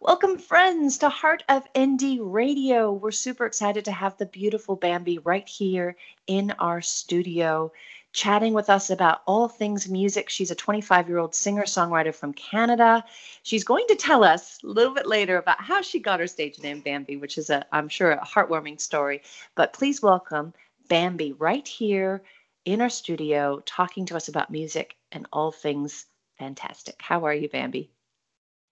Welcome, friends, to Heart of Indie Radio. We're super excited to have the beautiful Bambi right here in our studio, chatting with us about all things music. She's a 25 year old singer songwriter from Canada. She's going to tell us a little bit later about how she got her stage name, Bambi, which is, a, I'm sure, a heartwarming story. But please welcome Bambi right here in our studio, talking to us about music and all things fantastic. How are you, Bambi?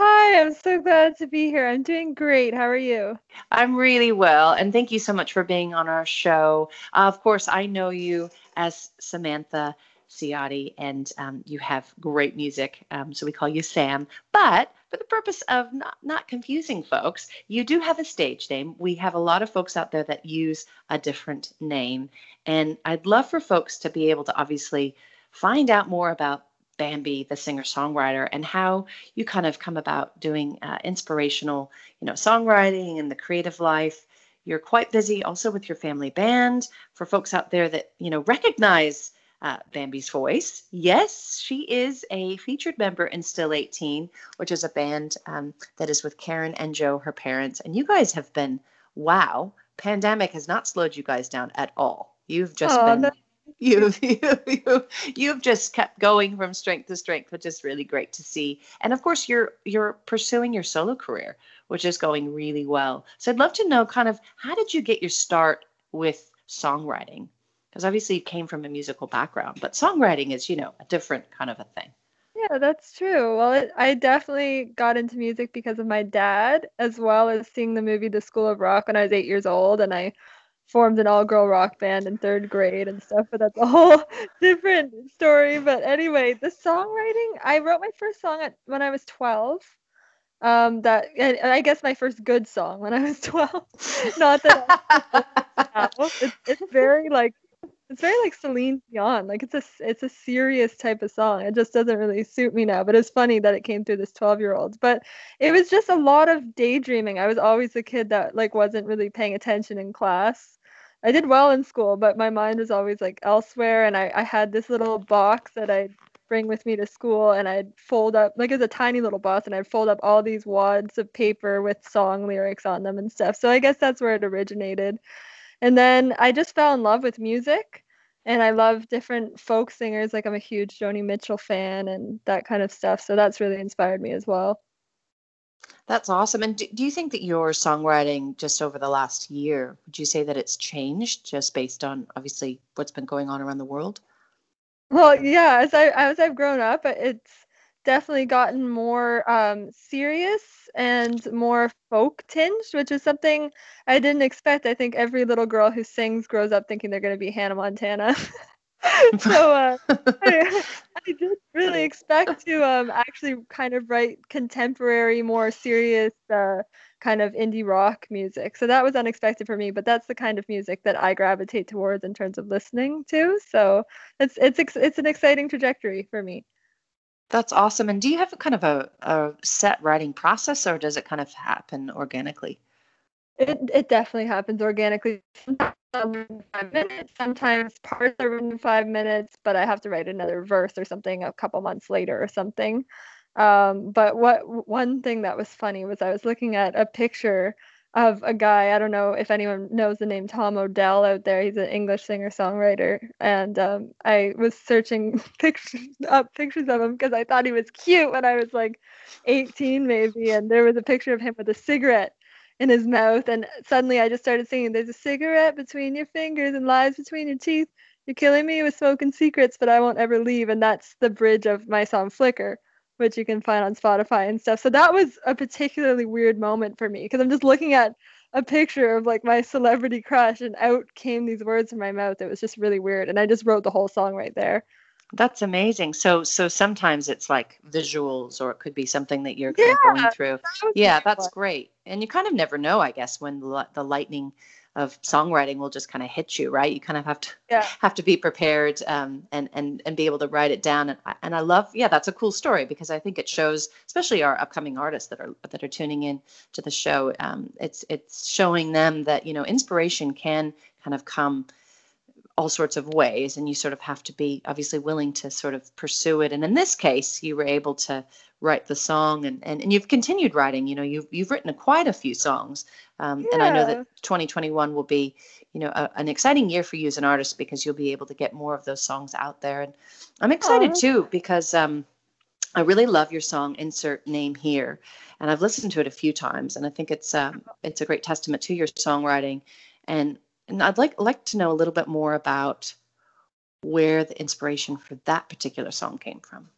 Hi, I'm so glad to be here. I'm doing great. How are you? I'm really well, and thank you so much for being on our show. Uh, of course, I know you as Samantha Ciotti, and um, you have great music, um, so we call you Sam. But for the purpose of not, not confusing folks, you do have a stage name. We have a lot of folks out there that use a different name, and I'd love for folks to be able to obviously find out more about Bambi, the singer songwriter, and how you kind of come about doing uh, inspirational, you know, songwriting and the creative life. You're quite busy also with your family band. For folks out there that you know recognize uh, Bambi's voice, yes, she is a featured member in Still 18, which is a band um, that is with Karen and Joe, her parents. And you guys have been wow. Pandemic has not slowed you guys down at all. You've just oh, been. No you, you, you have just kept going from strength to strength, which is really great to see. And of course, you're you're pursuing your solo career, which is going really well. So I'd love to know, kind of, how did you get your start with songwriting? Because obviously you came from a musical background, but songwriting is, you know, a different kind of a thing. Yeah, that's true. Well, it, I definitely got into music because of my dad, as well as seeing the movie The School of Rock when I was eight years old, and I formed an all-girl rock band in third grade and stuff but that's a whole different story but anyway the songwriting i wrote my first song at, when i was 12 um that and, i guess my first good song when i was 12 not that it's, it's very like it's very like Celine Dion. Like it's a it's a serious type of song. It just doesn't really suit me now. But it's funny that it came through this 12 year old. But it was just a lot of daydreaming. I was always a kid that like wasn't really paying attention in class. I did well in school, but my mind was always like elsewhere. And I, I had this little box that I'd bring with me to school and I'd fold up, like it was a tiny little box, and I'd fold up all these wads of paper with song lyrics on them and stuff. So I guess that's where it originated. And then I just fell in love with music and I love different folk singers. Like I'm a huge Joni Mitchell fan and that kind of stuff. So that's really inspired me as well. That's awesome. And do, do, you think that your songwriting just over the last year, would you say that it's changed just based on obviously what's been going on around the world? Well, yeah, as I as I've grown up, it's definitely gotten more um, serious and more folk tinged, which is something I didn't expect. I think every little girl who sings grows up thinking they're going to be Hannah Montana. so uh, I, I didn't really expect to um, actually kind of write contemporary, more serious uh, kind of indie rock music. So that was unexpected for me, but that's the kind of music that I gravitate towards in terms of listening to. So it's it's it's an exciting trajectory for me. That's awesome. And do you have a kind of a, a set writing process, or does it kind of happen organically? It it definitely happens organically. Sometimes five minutes, sometimes parts are written in five minutes, but I have to write another verse or something a couple months later or something. Um, but what one thing that was funny was I was looking at a picture of a guy. I don't know if anyone knows the name Tom Odell out there. He's an English singer songwriter, and um, I was searching pictures up pictures of him because I thought he was cute when I was like 18 maybe, and there was a picture of him with a cigarette in his mouth. And suddenly I just started singing, There's a cigarette between your fingers and lies between your teeth. You're killing me with smoking secrets, but I won't ever leave. And that's the bridge of my song Flicker, which you can find on Spotify and stuff. So that was a particularly weird moment for me because I'm just looking at a picture of like my celebrity crush and out came these words from my mouth. It was just really weird. And I just wrote the whole song right there. That's amazing. So so sometimes it's like visuals or it could be something that you're yeah, going through. Yeah, that's fun. great. And you kind of never know, I guess, when the, the lightning of songwriting will just kind of hit you, right? You kind of have to yeah. have to be prepared um, and and and be able to write it down. And I, and I love, yeah, that's a cool story because I think it shows, especially our upcoming artists that are that are tuning in to the show. Um, it's it's showing them that you know inspiration can kind of come all sorts of ways and you sort of have to be obviously willing to sort of pursue it and in this case you were able to write the song and, and, and you've continued writing you know you've, you've written a, quite a few songs um, yeah. and i know that 2021 will be you know a, an exciting year for you as an artist because you'll be able to get more of those songs out there and i'm excited Aww. too because um, i really love your song insert name here and i've listened to it a few times and i think it's um, it's a great testament to your songwriting and and i'd like like to know a little bit more about where the inspiration for that particular song came from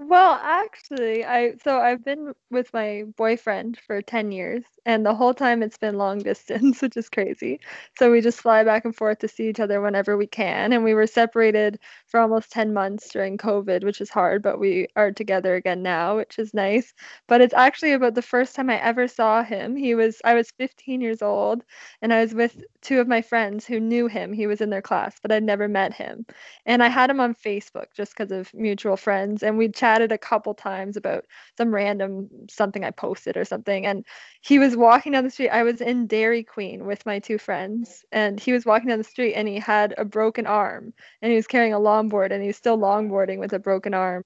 well, actually, I so I've been with my boyfriend for 10 years, and the whole time it's been long distance, which is crazy. So we just fly back and forth to see each other whenever we can. And we were separated for almost 10 months during COVID, which is hard, but we are together again now, which is nice. But it's actually about the first time I ever saw him. He was I was 15 years old, and I was with two of my friends who knew him. He was in their class, but I'd never met him. And I had him on Facebook just because of mutual friends, and we'd chatted a couple times about some random something I posted or something. And he was walking down the street. I was in Dairy Queen with my two friends, and he was walking down the street and he had a broken arm and he was carrying a longboard and he's still longboarding with a broken arm.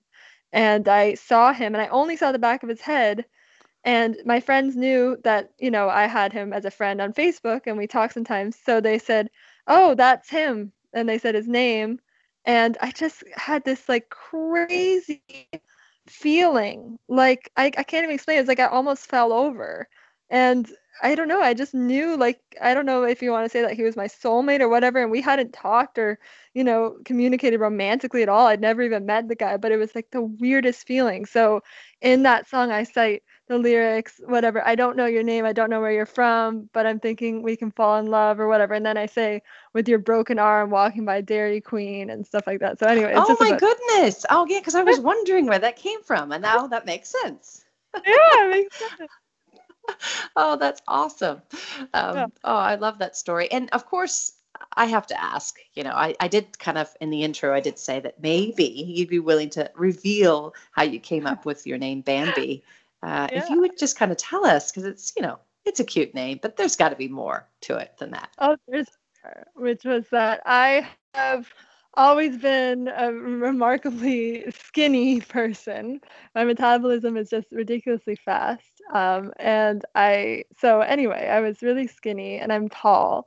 And I saw him and I only saw the back of his head. And my friends knew that, you know, I had him as a friend on Facebook and we talk sometimes. So they said, Oh, that's him. And they said his name. And I just had this like crazy feeling. Like I, I can't even explain. It's like I almost fell over. And I don't know. I just knew, like, I don't know if you want to say that he was my soulmate or whatever. And we hadn't talked or, you know, communicated romantically at all. I'd never even met the guy, but it was like the weirdest feeling. So in that song, I cite the lyrics, whatever. I don't know your name. I don't know where you're from, but I'm thinking we can fall in love or whatever. And then I say, with your broken arm walking by Dairy Queen and stuff like that. So anyway, oh my about- goodness. Oh yeah, because I was wondering where that came from, and now that makes sense. yeah, it makes sense. oh, that's awesome. Um, yeah. Oh, I love that story. And of course, I have to ask, you know, I, I did kind of in the intro, I did say that maybe you'd be willing to reveal how you came up with your name Bambi. Uh, yeah. If you would just kind of tell us, because it's, you know, it's a cute name, but there's got to be more to it than that. Oh, there's, which was that I have always been a remarkably skinny person. My metabolism is just ridiculously fast. Um, and I, so anyway, I was really skinny and I'm tall.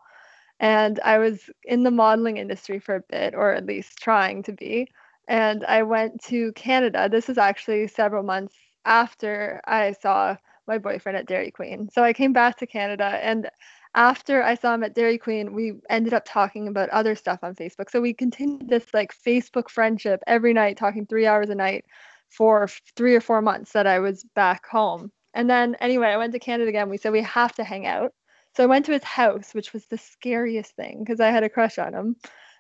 And I was in the modeling industry for a bit, or at least trying to be. And I went to Canada. This is actually several months after I saw my boyfriend at Dairy Queen. So I came back to Canada and after I saw him at Dairy Queen, we ended up talking about other stuff on Facebook. So we continued this like Facebook friendship every night, talking three hours a night for three or four months that I was back home. And then anyway, I went to Canada again. We said we have to hang out. So I went to his house, which was the scariest thing because I had a crush on him.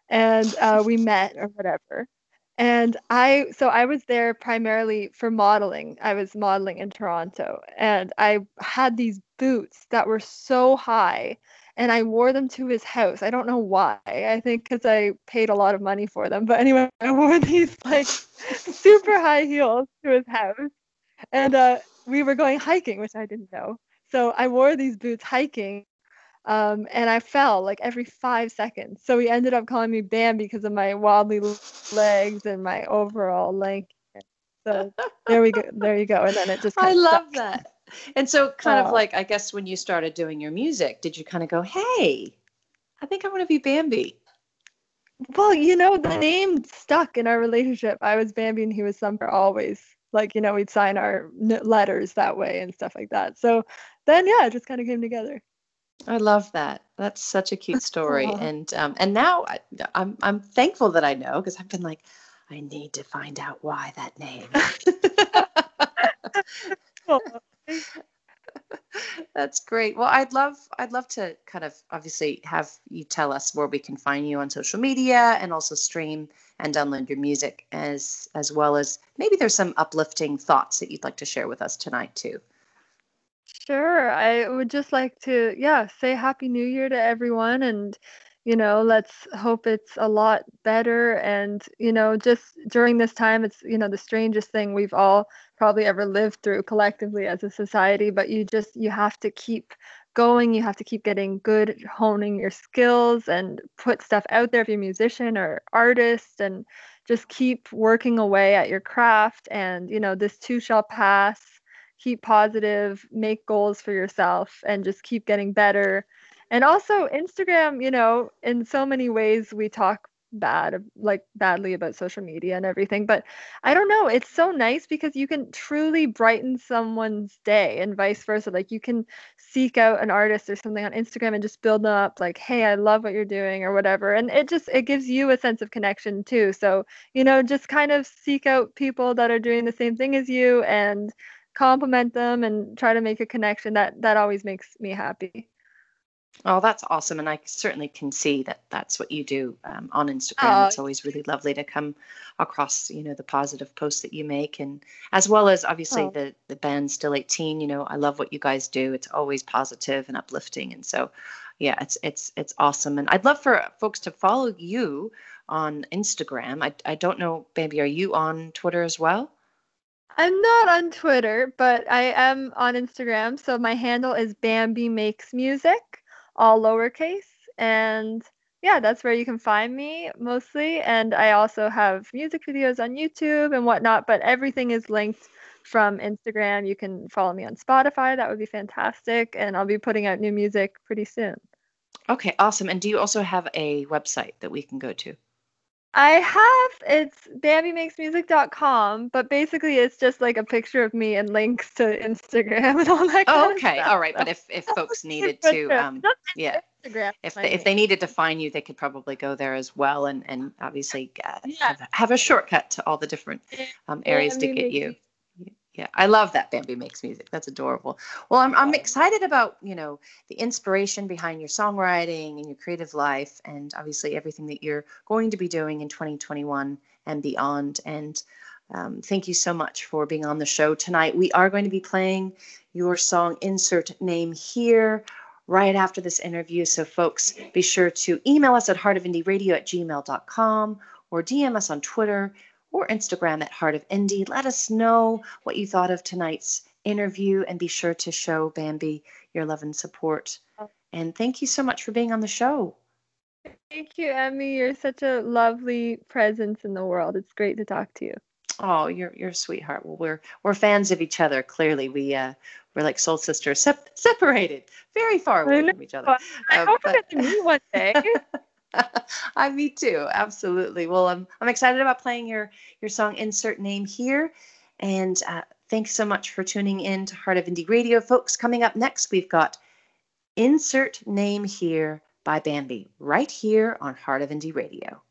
And uh, we met or whatever. And I, so I was there primarily for modeling. I was modeling in Toronto and I had these boots that were so high and I wore them to his house. I don't know why. I think because I paid a lot of money for them. But anyway, I wore these like super high heels to his house. And uh, we were going hiking, which I didn't know. So I wore these boots hiking um, and I fell like every five seconds. So he ended up calling me Bam because of my wobbly legs and my overall length. So there we go. There you go. And then it just. I love stuck. that. And so, kind of like, I guess when you started doing your music, did you kind of go, "Hey, I think I want to be Bambi"? Well, you know, the name stuck in our relationship. I was Bambi and he was Thumper always. Like, you know, we'd sign our letters that way and stuff like that. So then, yeah, it just kind of came together. I love that. That's such a cute story, and um, and now I, I'm I'm thankful that I know because I've been like, I need to find out why that name. That's great. Well, I'd love I'd love to kind of obviously have you tell us where we can find you on social media and also stream and download your music as as well as maybe there's some uplifting thoughts that you'd like to share with us tonight too. Sure. I would just like to, yeah, say Happy New Year to everyone and, you know, let's hope it's a lot better. And, you know, just during this time, it's, you know, the strangest thing we've all probably ever lived through collectively as a society, but you just, you have to keep going. You have to keep getting good, honing your skills and put stuff out there if you're a musician or artist and just keep working away at your craft. And, you know, this too shall pass. Keep positive, make goals for yourself, and just keep getting better. And also, Instagram, you know, in so many ways, we talk bad like badly about social media and everything but i don't know it's so nice because you can truly brighten someone's day and vice versa. Like you can seek out an artist or something on instagram and just build them up like hey i love what you're doing or whatever. And it just it gives you a sense of connection too. So you know just kind of seek out people that are doing the same thing as you and compliment them and try to make a connection that that always makes me happy Oh, that's awesome. And I certainly can see that that's what you do um, on Instagram. Oh. It's always really lovely to come across, you know, the positive posts that you make. And as well as obviously oh. the, the band Still 18, you know, I love what you guys do. It's always positive and uplifting. And so, yeah, it's, it's, it's awesome. And I'd love for folks to follow you on Instagram. I, I don't know, Bambi, are you on Twitter as well? I'm not on Twitter, but I am on Instagram. So my handle is Bambi Makes Music all lowercase. And yeah, that's where you can find me mostly. And I also have music videos on YouTube and whatnot, but everything is linked from Instagram. You can follow me on Spotify. That would be fantastic. And I'll be putting out new music pretty soon. Okay, awesome. And do you also have a website that we can go to? I have it's bambimakesmusic.com, but basically it's just like a picture of me and links to Instagram and all that. Oh, okay, all right. But if if folks needed to, um, yeah, Instagram if they, if they needed to find you, they could probably go there as well, and and obviously uh, yeah. have, have, a shortcut to all the different um, areas to get you yeah i love that bambi makes music. That's adorable. Well I'm, I'm excited about you know the inspiration behind your songwriting and your creative life and obviously everything that you're going to be doing in 2021 and beyond. And um, thank you so much for being on the show tonight. We are going to be playing your song insert name here right after this interview. So folks be sure to email us at heartofindieradio at gmail.com or dm us on twitter or Instagram at Heart of Indie. Let us know what you thought of tonight's interview and be sure to show Bambi your love and support. And thank you so much for being on the show. Thank you, Emmy. You're such a lovely presence in the world. It's great to talk to you. Oh, you're you're a sweetheart. Well, we're we're fans of each other. Clearly, we uh we're like soul sisters, sep- separated, very far away from each other. I uh, hope but... we get to meet one day. I me too. Absolutely. Well, I'm I'm excited about playing your your song insert name here, and uh, thanks so much for tuning in to Heart of Indie Radio, folks. Coming up next, we've got insert name here by Bambi right here on Heart of Indie Radio.